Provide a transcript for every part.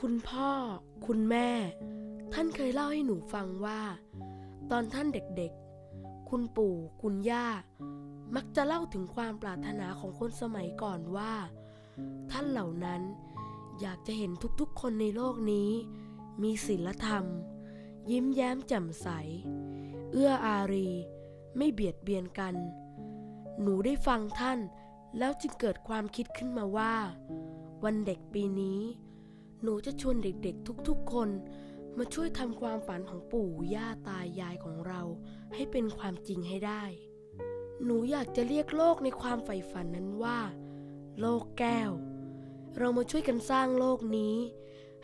คุณพ่อ คุณแม่ ท่านเคยเล่าให้หนูฟังว่า ตอนท่านเด็กๆ คุณปู่ คุณย่า มักจะเล่าถึงความปรารถนาของคนสมัยก่อนว่า ท่านเหล่านั้นอยากจะเห็นทุกๆ คนในโลกนี้ มีศีลธรรม ยิ้มแย้มแจ่มใส เอื้ออารี ไม่เบียดเบียนกัน หนูได้ฟังท่านแล้วจึงเกิดความคิดขึ้นมาว่า วันเด็กปีนี้ หนูจะชวนเด็กๆทุกๆคน มาช่วยทำความฝันของปู่ย่าตายายของเรา ให้เป็นความจริงให้ได้ หนูอยากจะเรียกโลกในความใฝ่ฝันนั้นว่า โลกแก้ว เรามาช่วยกันสร้างโลกนี้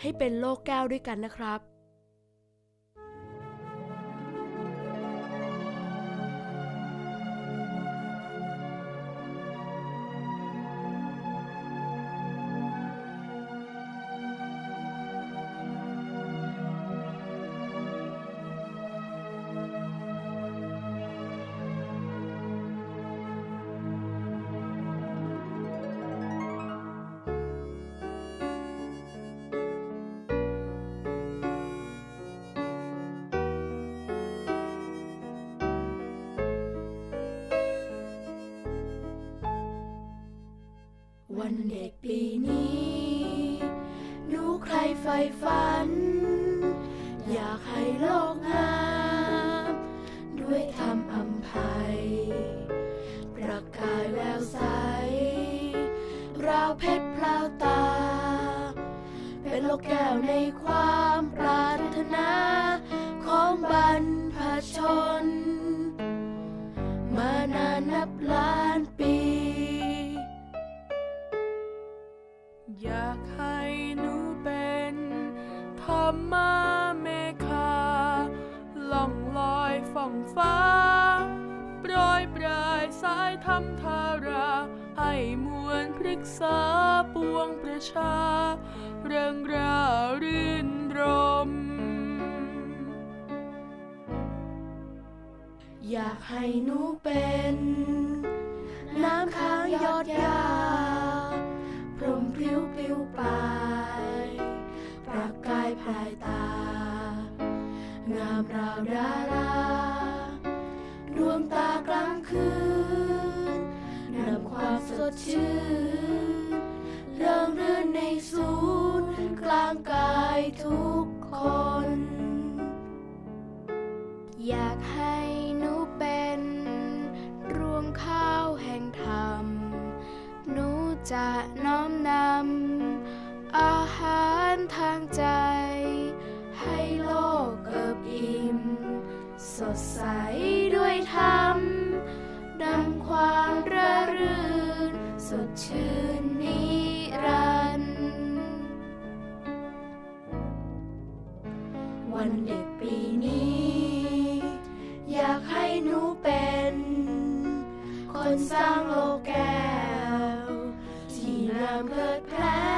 ให้เป็นโลกแก้วด้วยกันนะครับ วันเด็กปีนี้หนูใครใฝ่ฝัน อยากให้โลกงาม ด้วยธรรมอำไพยประกายแววใส ราวเพชรพลาวตา เป็นโลกแก้วในความปรารถ ธรรมาเมฆาล่องลอยฝ่องฟ้าโปรยปลายสายธรรมธารา ให้มวลพฤกษาปวงประชา เริงรารื่นรม อยากให้หนูเป็น น้ำค้างยอดยาพรมพริ้วปลิวไป ดาราดวงตากลางคืนนำความสดชื่นเริงรื่นในศูนย์กลางกายทุกคน อยากให้หนูเป็นรวงข้าวแห่งธรรม หนูจะน้อมนำ ใสด้วยธรรมดังความระรื่นสดชื่นนิรันดร์วันเด็กปีนี้ อยากให้หนูเป็น คนสร้างโลกแก้วที่นำเพื่อแพร